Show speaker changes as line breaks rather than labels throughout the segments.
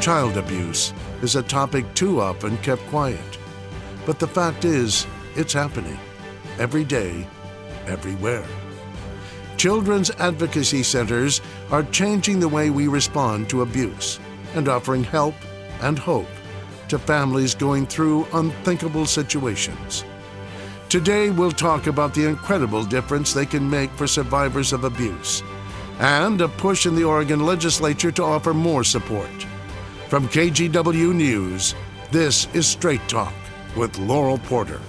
Child abuse is a topic too often kept quiet. But the fact is, it's happening every day, everywhere. Children's advocacy centers are changing the way we respond to abuse and offering help and hope to families going through unthinkable situations. Today, we'll talk about the incredible difference they can make for survivors of abuse and a push in the Oregon legislature to offer more support. From KGW News, this is Straight Talk with Laurel Porter.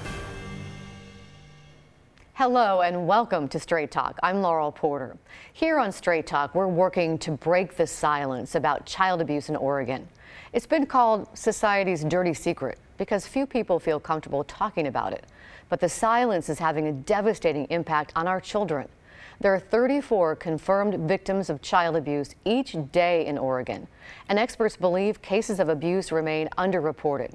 Hello and welcome to Straight Talk. I'm Laurel Porter. Here on Straight Talk, we're working to break the silence about child abuse in Oregon. It's been called society's dirty secret because few people feel comfortable talking about it. But the silence is having a devastating impact on our children. There are 34 confirmed victims of child abuse each day in Oregon, and experts believe cases of abuse remain underreported.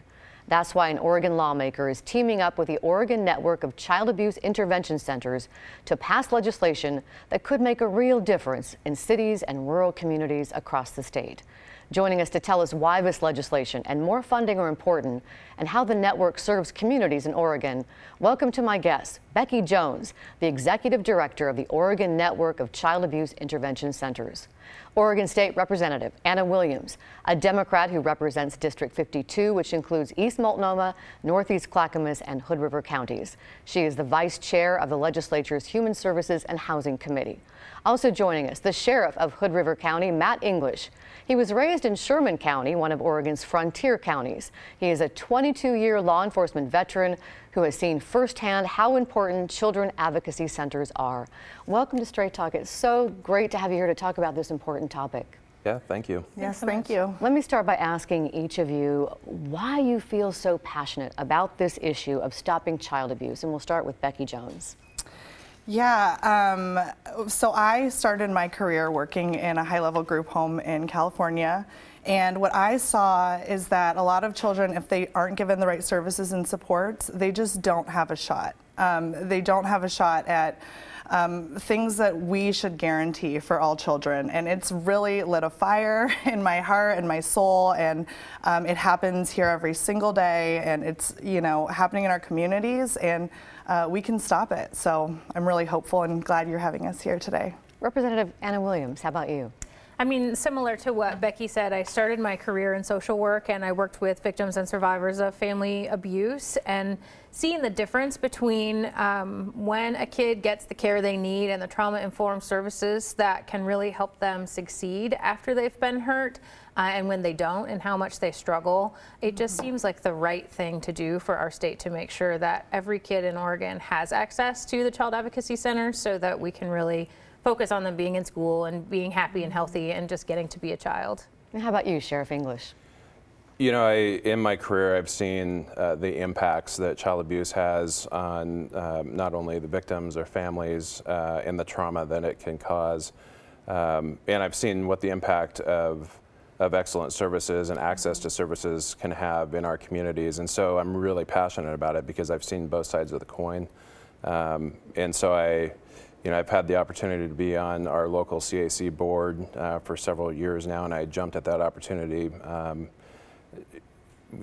That's why an Oregon lawmaker is teaming up with the Oregon Network of Child Abuse Intervention Centers to pass legislation that could make a real difference in cities and rural communities across the state. Joining us to tell us why this legislation and more funding are important and how the network serves communities in Oregon, welcome to my guest, Becky Jones, the Executive Director of the Oregon Network of Child Abuse Intervention Centers. Oregon State Representative Anna Williams, a Democrat who represents District 52, which includes East Multnomah, Northeast Clackamas, and Hood River counties. She is the Vice Chair of the legislature's Human Services and Housing Committee. Also joining us, the Sheriff of Hood River County, Matt English. He was raised in Sherman County, one of Oregon's frontier counties. He is a 22-year law enforcement veteran who has seen firsthand how important children advocacy centers are. Welcome to Straight Talk. It's so great to have you here to talk about this important topic.
Yeah, thank you.
Yes, so thank you.
Let me start by asking each of you why you feel so passionate about this issue of stopping child abuse. And we'll start with Becky Jones.
Yeah, um, so I started my career working in a high level group home in California. And what I saw is that a lot of children, if they aren't given the right services and supports, they just don't have a shot. Um, they don't have a shot at um, things that we should guarantee for all children. And it's really lit a fire in my heart and my soul. And um, it happens here every single day. And it's, you know, happening in our communities. And uh, we can stop it. So I'm really hopeful and glad you're having us here today.
Representative Anna Williams, how about you?
I mean, similar to what Becky said, I started my career in social work and I worked with victims and survivors of family abuse and seeing the difference between um, when a kid gets the care they need and the trauma-informed services that can really help them succeed after they've been hurt uh, and when they don't and how much they struggle. It just seems like the right thing to do for our state to make sure that every kid in Oregon has access to the Child Advocacy Center so that we can really focus on them being in school and being happy and healthy and just getting to be a child.
And how about you, Sheriff English?
You know, I, in my career, I've seen uh, the impacts that child abuse has on um, not only the victims or families uh, and the trauma that it can cause. Um, and I've seen what the impact of, of excellent services and access to services can have in our communities. And so I'm really passionate about it because I've seen both sides of the coin. Um, and so I, you know, I've had the opportunity to be on our local CAC board uh, for several years now, and I jumped at that opportunity. Um,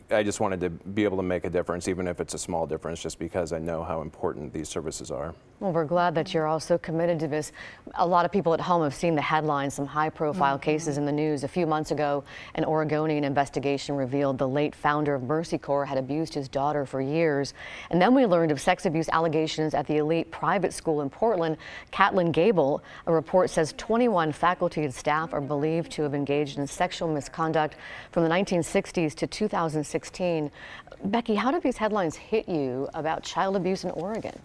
I just wanted to be able to make a difference, even if it's a small difference, just because I know how important these services are.
Well, we're glad that you're also committed to this. A lot of people at home have seen the headlines, some high profile mm -hmm. cases in the news. A few months ago, an Oregonian investigation revealed the late founder of Mercy Corps had abused his daughter for years. And then we learned of sex abuse allegations at the elite private school in Portland, Catlin Gabel. A report says 21 faculty and staff are believed to have engaged in sexual misconduct from the 1960s to 2016. Becky, how did these headlines hit you about child abuse in Oregon?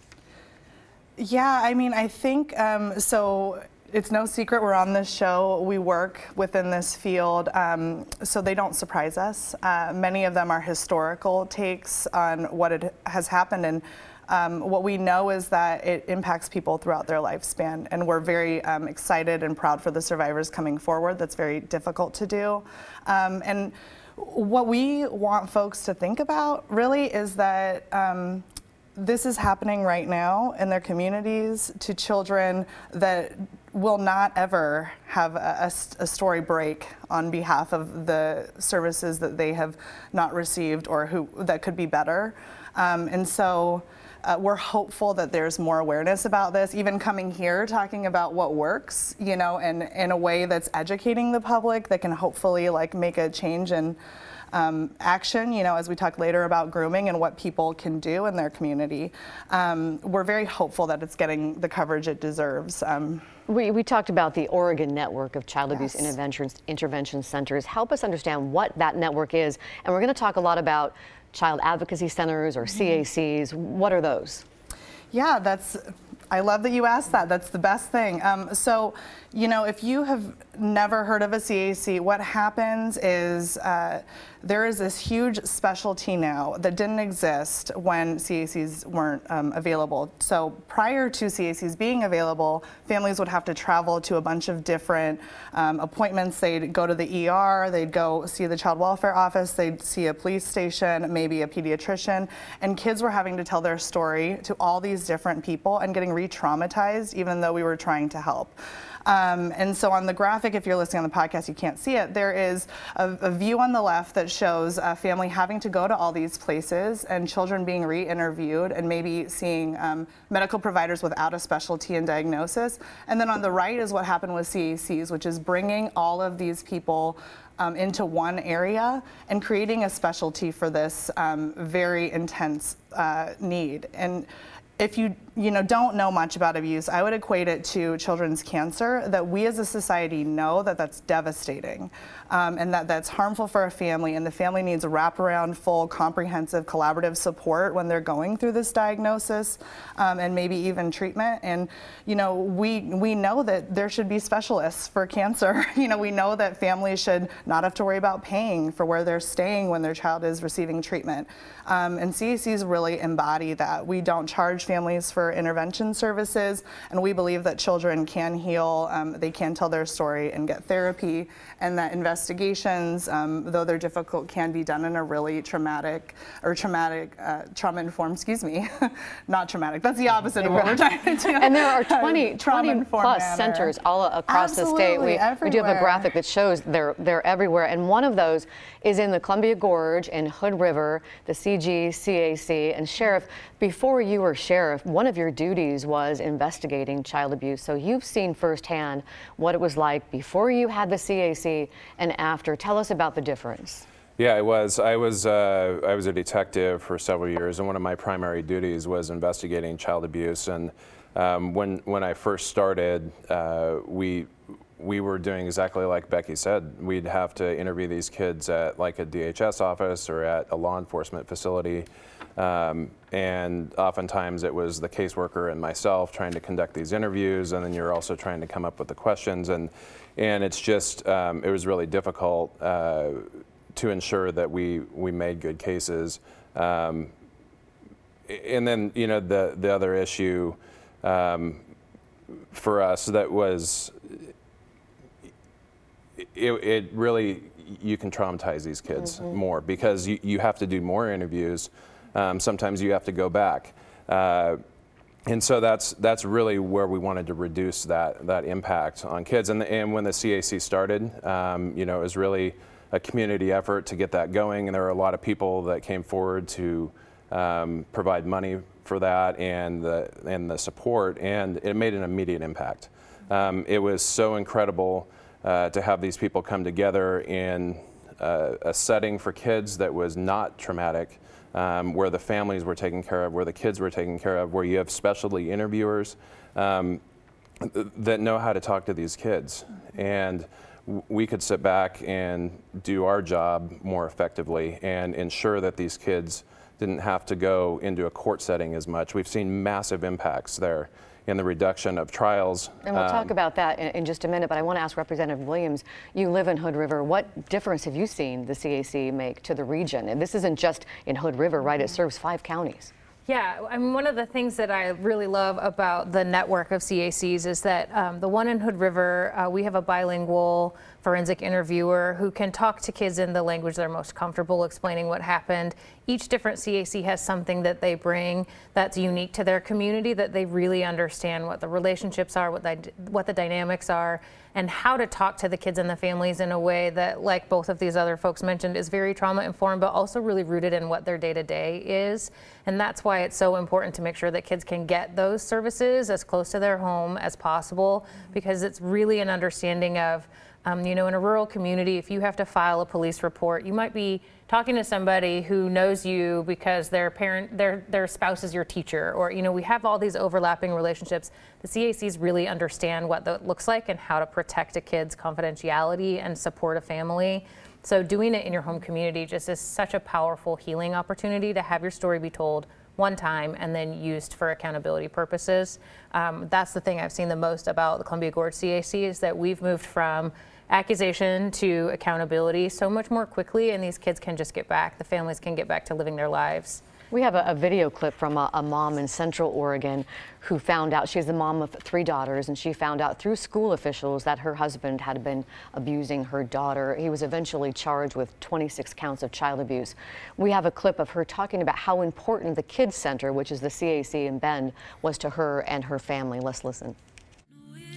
Yeah, I mean, I think um, so. It's no secret we're on this show. We work within this field, um, so they don't surprise us. Uh, many of them are historical takes on what it has happened, and um, what we know is that it impacts people throughout their lifespan, and we're very um, excited and proud for the survivors coming forward. That's very difficult to do, um, and what we want folks to think about really is that um, this is happening right now in their communities to children that will not ever have a, a, story break on behalf of the services that they have not received or who that could be better. Um, and so uh, we're hopeful that there's more awareness about this, even coming here talking about what works, you know, and in a way that's educating the public that can hopefully like make a change in um, action, you know, as we talk later about grooming and what people can do in their community. Um, we're very hopeful that it's getting the coverage it deserves. Um,
we, we talked about the Oregon network of child abuse yes. intervention, intervention centers. Help us understand what that network is. And we're going to talk a lot about child advocacy centers or mm-hmm. CACs. What are those?
Yeah, that's I love that you asked that. That's the best thing. Um, so, you know, if you have never heard of a CAC, what happens is uh, there is this huge specialty now that didn't exist when CACs weren't um, available. So prior to CACs being available, families would have to travel to a bunch of different um, appointments. They'd go to the ER, they'd go see the child welfare office, they'd see a police station, maybe a pediatrician, and kids were having to tell their story to all these different people and getting re-traumatized even though we were trying to help. Um, and so on the graphic, if you're listening on the podcast, you can't see it. There is a, a view on the left that shows a family having to go to all these places and children being re-interviewed and maybe seeing um, medical providers without a specialty and diagnosis. And then on the right is what happened with CACs, which is bringing all of these people um, into one area and creating a specialty for this um, very intense uh, need. And if you you know don't know much about abuse, I would equate it to children's cancer. That we as a society know that that's devastating, um, and that that's harmful for a family, and the family needs wraparound, full, comprehensive, collaborative support when they're going through this diagnosis, um, and maybe even treatment. And you know we we know that there should be specialists for cancer. you know we know that families should not have to worry about paying for where they're staying when their child is receiving treatment. Um, and CACs really embody that. We don't charge families for intervention services, and we believe that children can heal, um, they can tell their story and get therapy, and that investigations, um, though they're difficult, can be done in a really traumatic or traumatic, uh, trauma informed, excuse me, not traumatic. That's the opposite of what we're trying to do.
And there are 20, 20 plus manner. centers all across
Absolutely,
the state.
We,
we, do have a graphic that shows they're, they're everywhere, and one of those is in the Columbia Gorge in Hood River, the CG, CAC, and Sheriff. Before you were sheriff, one of your duties was investigating child abuse. So you've seen firsthand what it was like before you had the CAC and after. Tell us about the difference.
Yeah, I was. I was. Uh, I was a detective for several years, and one of my primary duties was investigating child abuse. And um, when when I first started, uh, we we were doing exactly like Becky said. We'd have to interview these kids at like a DHS office or at a law enforcement facility. Um, and oftentimes it was the caseworker and myself trying to conduct these interviews, and then you're also trying to come up with the questions. And, and it's just, um, it was really difficult uh, to ensure that we, we made good cases. Um, and then, you know, the, the other issue um, for us that was it, it really you can traumatize these kids mm-hmm. more because you, you have to do more interviews. Um, sometimes you have to go back. Uh, and so that's that's really where we wanted to reduce that that impact on kids. And, and when the CAC started, um, you know, it was really a community effort to get that going. And there were a lot of people that came forward to um, provide money for that and the and the support, and it made an immediate impact. Um, it was so incredible uh, to have these people come together in uh, a setting for kids that was not traumatic, um, where the families were taken care of, where the kids were taken care of, where you have specialty interviewers um, that know how to talk to these kids. And we could sit back and do our job more effectively and ensure that these kids didn't have to go into a court setting as much. We've seen massive impacts there in the reduction of trials.
And we'll um, talk about that in, in, just a minute, but I want to ask Representative Williams, you live in Hood River. What difference have you seen the CAC make to the region? And this isn't just in Hood River, right? It serves five counties.
Yeah, I mean, one of the things that I really love about the network of CACs is that um, the one in Hood River, uh, we have a bilingual forensic interviewer who can talk to kids in the language they're most comfortable explaining what happened. Each different CAC has something that they bring that's unique to their community that they really understand what the relationships are, what, the, what the dynamics are, and how to talk to the kids and the families in a way that, like both of these other folks mentioned, is very trauma informed, but also really rooted in what their day to day is. And that's why it's so important to make sure that kids can get those services as close to their home as possible, because it's really an understanding of um, you know, in a rural community, if you have to file a police report, you might be talking to somebody who knows you because their parent, their their spouse is your teacher, or you know, we have all these overlapping relationships. The CACs really understand what that looks like and how to protect a kid's confidentiality and support a family. So doing it in your home community just is such a powerful healing opportunity to have your story be told one time and then used for accountability purposes. Um, that's the thing I've seen the most about the Columbia Gorge CAC is that we've moved from accusation to accountability so much more quickly, and these kids can just get back. The families can get back to living their lives.
We have a, a video clip from a, a, mom in Central Oregon who found out she's the mom of three daughters, and she found out through school officials that her husband had been abusing her daughter. He was eventually charged with 26 counts of child abuse. We have a clip of her talking about how important the Kids Center, which is the CAC in Bend, was to her and her family. Let's listen.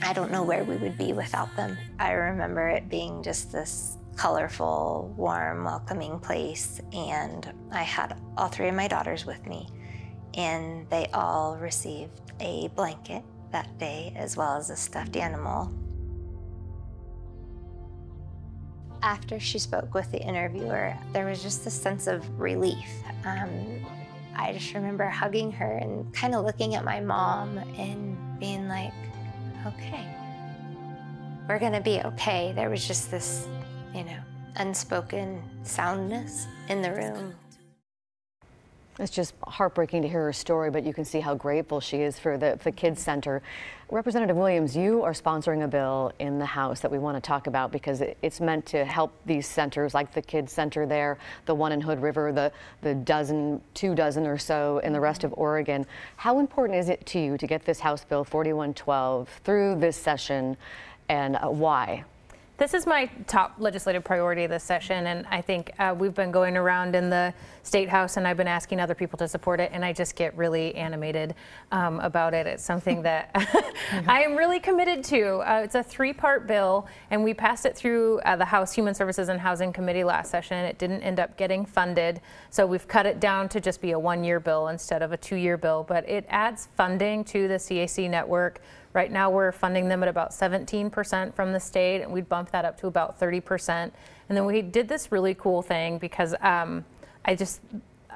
I don't know where we would be without them. I remember it being just this colorful, warm, welcoming place. And I had all three of my daughters with me, and they all received a blanket that day, as well as a stuffed animal. After she spoke with the interviewer, there was just a sense of relief. Um, I just remember hugging her and kind of looking at my mom and being like, okay. We're going to be okay. There was just this, you know, unspoken soundness in the room.
It's just heartbreaking to hear her story, but you can see how grateful she is for the, the Kids Center. Representative Williams, you are sponsoring a bill in the House that we want to talk about because it's meant to help these centers like the Kids Center there, the one in Hood River, the, the dozen, two dozen or so in the rest of Oregon. How important is it to you to get this House Bill 4112 through this session and uh, why?
This is my top legislative priority this session, and I think uh, we've been going around in the state house, and I've been asking other people to support it, and I just get really animated um, about it. It's something that I am really committed to. Uh, it's a three-part bill, and we passed it through uh, the House Human Services and Housing Committee last session. It didn't end up getting funded, so we've cut it down to just be a one-year bill instead of a two-year bill. But it adds funding to the CAC network Right now, we're funding them at about 17% from the state, and we'd bump that up to about 30%. And then we did this really cool thing because um, I just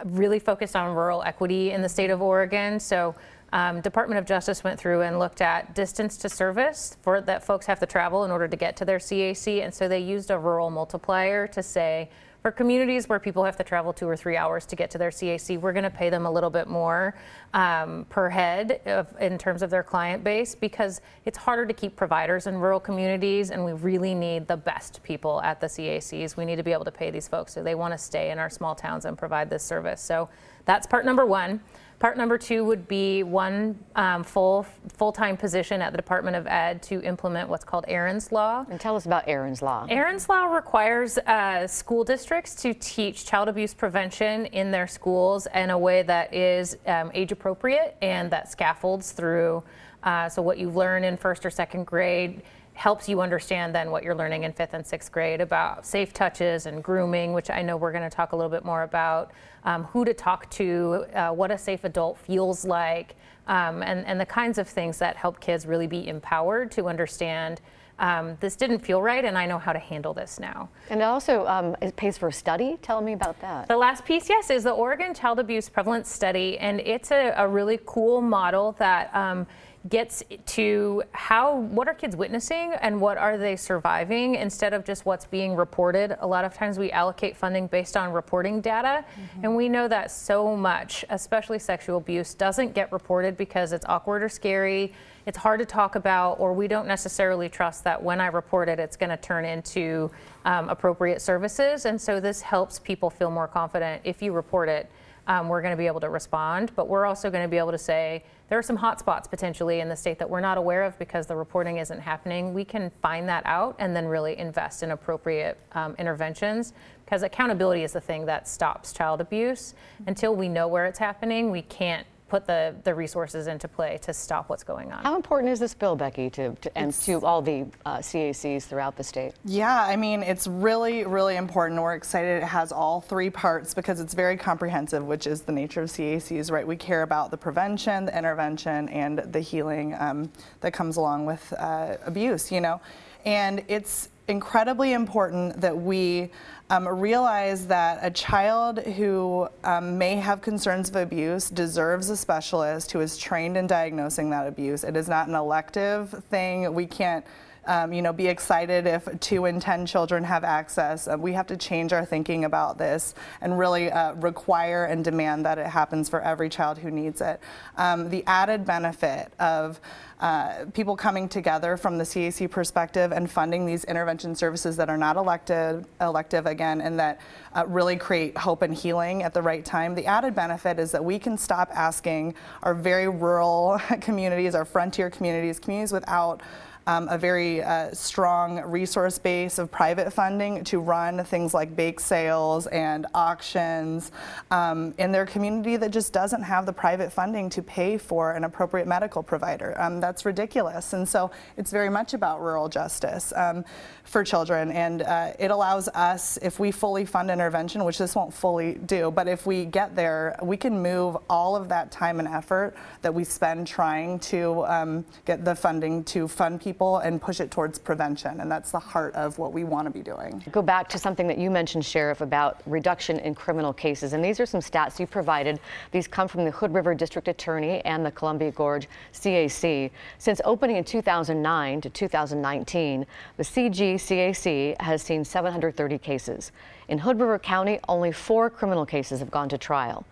really focused on rural equity in the state of Oregon. So um, Department of Justice went through and looked at distance to service for that folks have to travel in order to get to their CAC, and so they used a rural multiplier to say for communities where people have to travel two or three hours to get to their CAC, we're going to pay them a little bit more um, per head of, in terms of their client base because it's harder to keep providers in rural communities, and we really need the best people at the CACs. We need to be able to pay these folks so they want to stay in our small towns and provide this service. So that's part number one. Part number two would be one um, full full-time position at the Department of Ed to implement what's called Erin's Law.
And tell us about Erin's Law.
Erin's Law requires uh, school districts to teach child abuse prevention in their schools in a way that is um, age appropriate and that scaffolds through. Uh, so what you learn in first or second grade helps you understand then what you're learning in fifth and sixth grade about safe touches and grooming, which I know we're going to talk a little bit more about, um, who to talk to, uh, what a safe adult feels like, um, and, and the kinds of things that help kids really be empowered to understand. Um, this didn't feel right, and I know how to handle this now.
And it also um, it pays for a study. Tell me about that.
The last piece, yes, is the Oregon Child Abuse Prevalence Study, and it's a, a really cool model that um, gets to how what are kids witnessing and what are they surviving instead of just what's being reported a lot of times we allocate funding based on reporting data mm-hmm. and we know that so much especially sexual abuse doesn't get reported because it's awkward or scary it's hard to talk about or we don't necessarily trust that when i report it it's going to turn into um, appropriate services and so this helps people feel more confident if you report it um, we're going to be able to respond. But we're also going to be able to say there are some hot spots potentially in the state that we're not aware of because the reporting isn't happening. We can find that out and then really invest in appropriate um, interventions because accountability is the thing that stops child abuse. Until we know where it's happening, we can't put the, the resources into play to stop what's going on.
How important is this bill, Becky, to, to and to all the uh, CACs throughout the state?
Yeah, I mean, it's really, really important. We're excited it has all three parts because it's very comprehensive, which is the nature of CACs, right? We care about the prevention, the intervention, and the healing um, that comes along with uh, abuse, you know? And it's incredibly important that we um, realize that a child who um, may have concerns of abuse deserves a specialist who is trained in diagnosing that abuse. It is not an elective thing. We can't um, you know, be excited if two in 10 children have access. Uh, we have to change our thinking about this and really uh, require and demand that it happens for every child who needs it. Um, the added benefit of uh, people coming together from the CAC perspective and funding these intervention services that are not elected, elective again, and that uh, really create hope and healing at the right time. The added benefit is that we can stop asking our very rural communities, our frontier communities, communities without um, a very uh, strong resource base of private funding to run things like bake sales and auctions um, in their community that just doesn't have the private funding to pay for an appropriate medical provider. Um, that's ridiculous. And so it's very much about rural justice um, for children. And uh, it allows us, if we fully fund intervention, which this won't fully do, but if we get there, we can move all of that time and effort that we spend trying to um, get the funding to fund people people and push it towards prevention. And that's the heart of what we want to be doing.
Go back to something that you mentioned, Sheriff, about reduction in criminal cases. And these are some stats you provided. These come from the Hood River District Attorney and the Columbia Gorge CAC. Since opening in 2009 to 2019, the CGCAC has seen 730 cases. In Hood River County, only four criminal cases have gone to trial.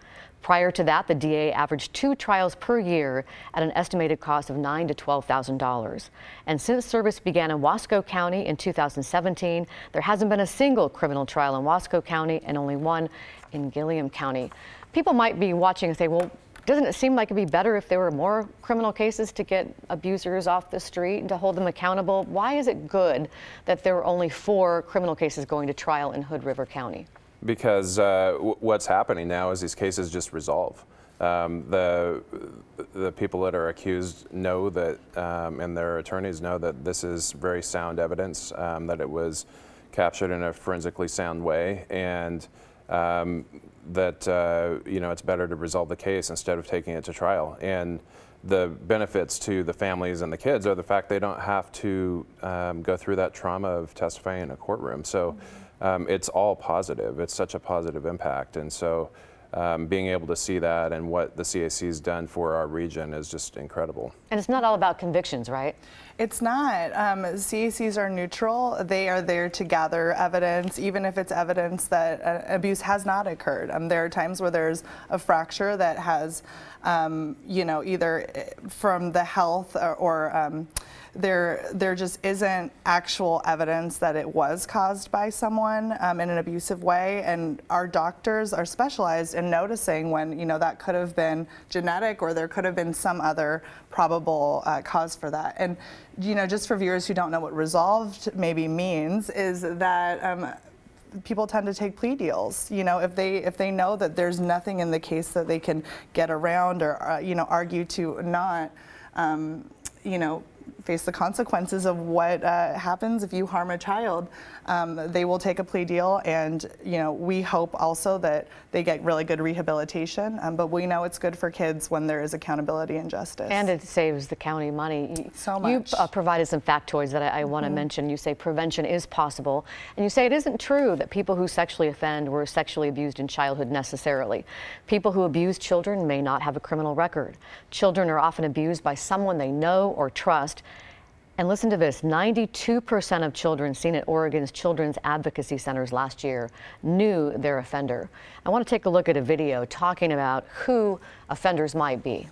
Prior to that, the DA averaged two trials per year at an estimated cost of nine to twelve thousand dollars. And since service began in Wasco County in 2017, there hasn't been a single criminal trial in Wasco County and only one in Gilliam County. People might be watching and say, well, doesn't it seem like it'd be better if there were more criminal cases to get abusers off the street and to hold them accountable? Why is it good that there are only four criminal cases going to trial in Hood River County?
Because uh, what's happening now is these cases just resolve. Um, the the people that are accused know that, um, and their attorneys know that this is very sound evidence, um, that it was captured in a forensically sound way, and um, that uh, you know it's better to resolve the case instead of taking it to trial. And the benefits to the families and the kids are the fact they don't have to um, go through that trauma of testifying in a courtroom. So. Mm-hmm um, it's all positive. It's such a positive impact. And so um, being able to see that and what the CAC has done for our region is just incredible.
And it's not all about convictions, right?
It's not. Um, CACs are neutral. They are there to gather evidence, even if it's evidence that uh, abuse has not occurred. Um, there are times where there's a fracture that has, um, you know, either eh, from the health or, or um, there there just isn't actual evidence that it was caused by someone um, in an abusive way and our doctors are specialized in noticing when you know that could have been genetic or there could have been some other probable uh, cause for that and you know just for viewers who don't know what resolved maybe means is that um, people tend to take plea deals. You know, if they if they know that there's nothing in the case that they can get around or uh, you know argue to not, um, you know, face the consequences of what uh, happens if you harm a child. Um, they will take a plea deal, and you know we hope also that they get really good rehabilitation. Um, but we know it's good for kids when there is accountability and justice.
And it saves the county money.
So much.
You uh, provided some factoids that I, I want to mention. You say prevention is possible, and you say it isn't true that people who sexually offend were sexually abused in childhood necessarily. People who abuse children may not have a criminal record. Children are often abused by someone they know or trust and listen to this 92% of children seen at Oregon's Children's Advocacy Centers last year knew their offender. I want to take a look at a video talking about who offenders might be.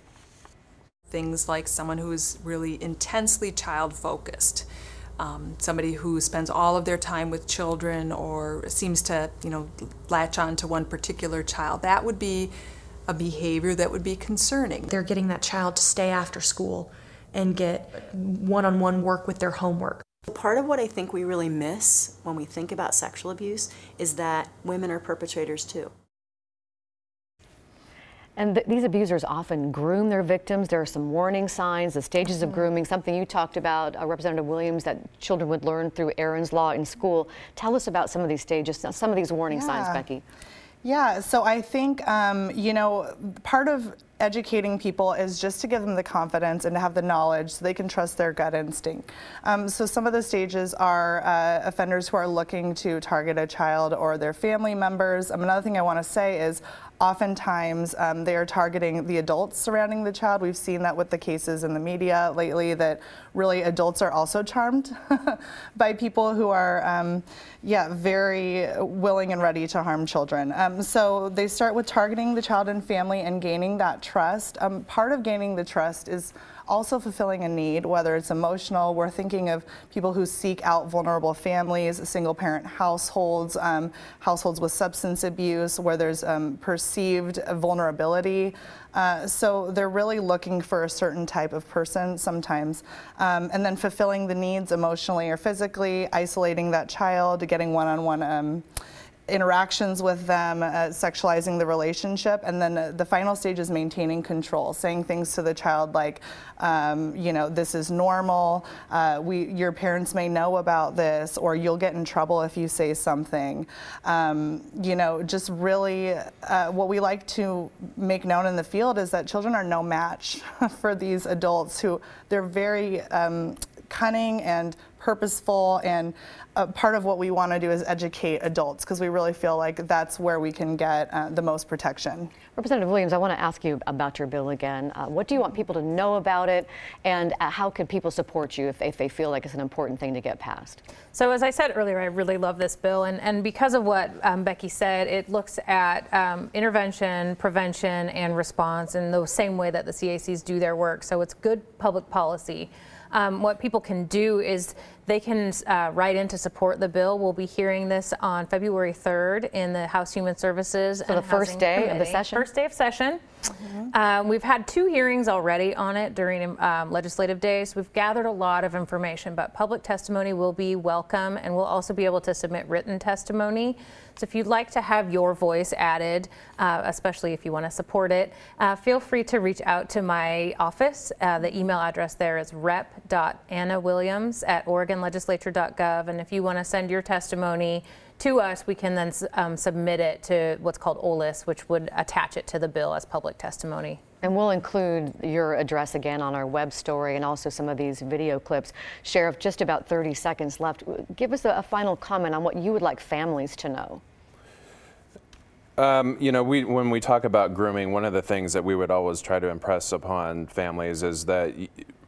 Things like someone who is really intensely child focused. Um, somebody who spends all of their time with children or seems to, you know, latch on to one particular child. That would be a behavior that would be concerning.
They're getting that child to stay after school and get one on one work with their homework.
Part of what I think we really miss when we think about sexual abuse is that women are perpetrators too.
And th these abusers often groom their victims. There are some warning signs, the stages of mm-hmm. grooming, something you talked about, uh, Representative Williams, that children would learn through Erin's Law in school. Tell us about some of these stages, some of these warning yeah. signs, Becky.
Yeah, so I think, um, you know, part of educating people is just to give them the confidence and to have the knowledge so they can trust their gut instinct. Um, so some of the stages are uh, offenders who are looking to target a child or their family members. Um, another thing I want to say is oftentimes um, they are targeting the adults surrounding the child. We've seen that with the cases in the media lately that really adults are also charmed by people who are, um, yeah, very willing and ready to harm children. Um, so they start with targeting the child and family and gaining that trust. Um, part of gaining the trust is also fulfilling a need, whether it's emotional. We're thinking of people who seek out vulnerable families, single parent households, um, households with substance abuse, where there's um, perceived vulnerability. Uh, so they're really looking for a certain type of person sometimes. Um, and then fulfilling the needs emotionally or physically, isolating that child, getting one on one interactions with them, uh, sexualizing the relationship, and then uh, the final stage is maintaining control, saying things to the child like, um, you know, this is normal. Uh, we, your parents may know about this, or you'll get in trouble if you say something. Um, you know, just really, uh, what we like to make known in the field is that children are no match for these adults who they're very um, cunning and purposeful and uh, part of what we want to do is educate adults because we really feel like that's where we can get uh, the most protection.
Representative Williams, I want to ask you about your bill again. Uh, what do you want people to know about it and uh, how can people support you if, if they feel like it's an important thing to get passed?
So as I said earlier, I really love this bill and, and because of what um, Becky said, it looks at um, intervention, prevention, and response in the same way that the CACs do their work. So it's good public policy. Um, what people can do is they can uh, write in to support the bill. We'll be hearing this on February 3rd in the House Human Services.
So the first day Committee. of the session?
First day of session. Mm-hmm. Um, we've had two hearings already on it during um, legislative days. We've gathered a lot of information, but public testimony will be welcome and we'll also be able to submit written testimony. So if you'd like to have your voice added, uh, especially if you want to support it, uh, feel free to reach out to my office. Uh, the email address there is rep.annawilliams at oregonlegislature.gov. And if you want to send your testimony to us, we can then um, submit it to what's called OLIS, which would attach it to the bill as public testimony.
And we'll include your address again on our web story and also some of these video clips. Sheriff, just about 30 seconds left. Give us a, a final comment on what you would like families to know.
Um, you know, we, when we talk about grooming, one of the things that we would always try to impress upon families is that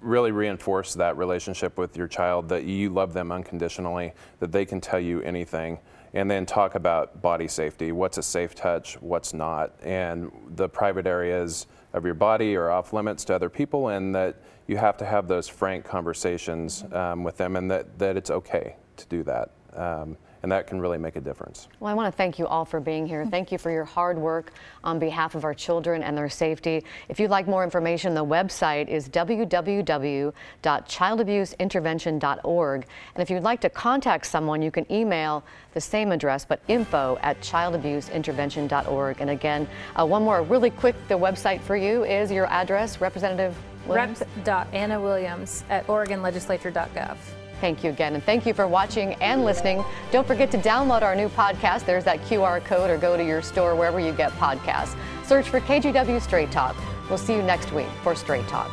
really reinforce that relationship with your child, that you love them unconditionally, that they can tell you anything and then talk about body safety. What's a safe touch? What's not? And the private areas of your body are off limits to other people, and that you have to have those frank conversations um, with them, and that, that it's okay to do that. Um, and that can really make a difference.
Well, I want to thank you all for being here. Thank you for your hard work on behalf of our children and their safety. If you'd like more information, the website is www.childabuseintervention.org. And if you'd like to contact someone, you can email the same address, but info at childabuseintervention.org. And again, uh, one more really quick, the website for you is your address, Representative Williams?
Rep.annawilliams at oregonlegislature.gov.
Thank you again. And thank you for watching and listening. Don't forget to download our new podcast. There's that QR code or go to your store wherever you get podcasts. Search for KGW Straight Talk. We'll see you next week for Straight Talk.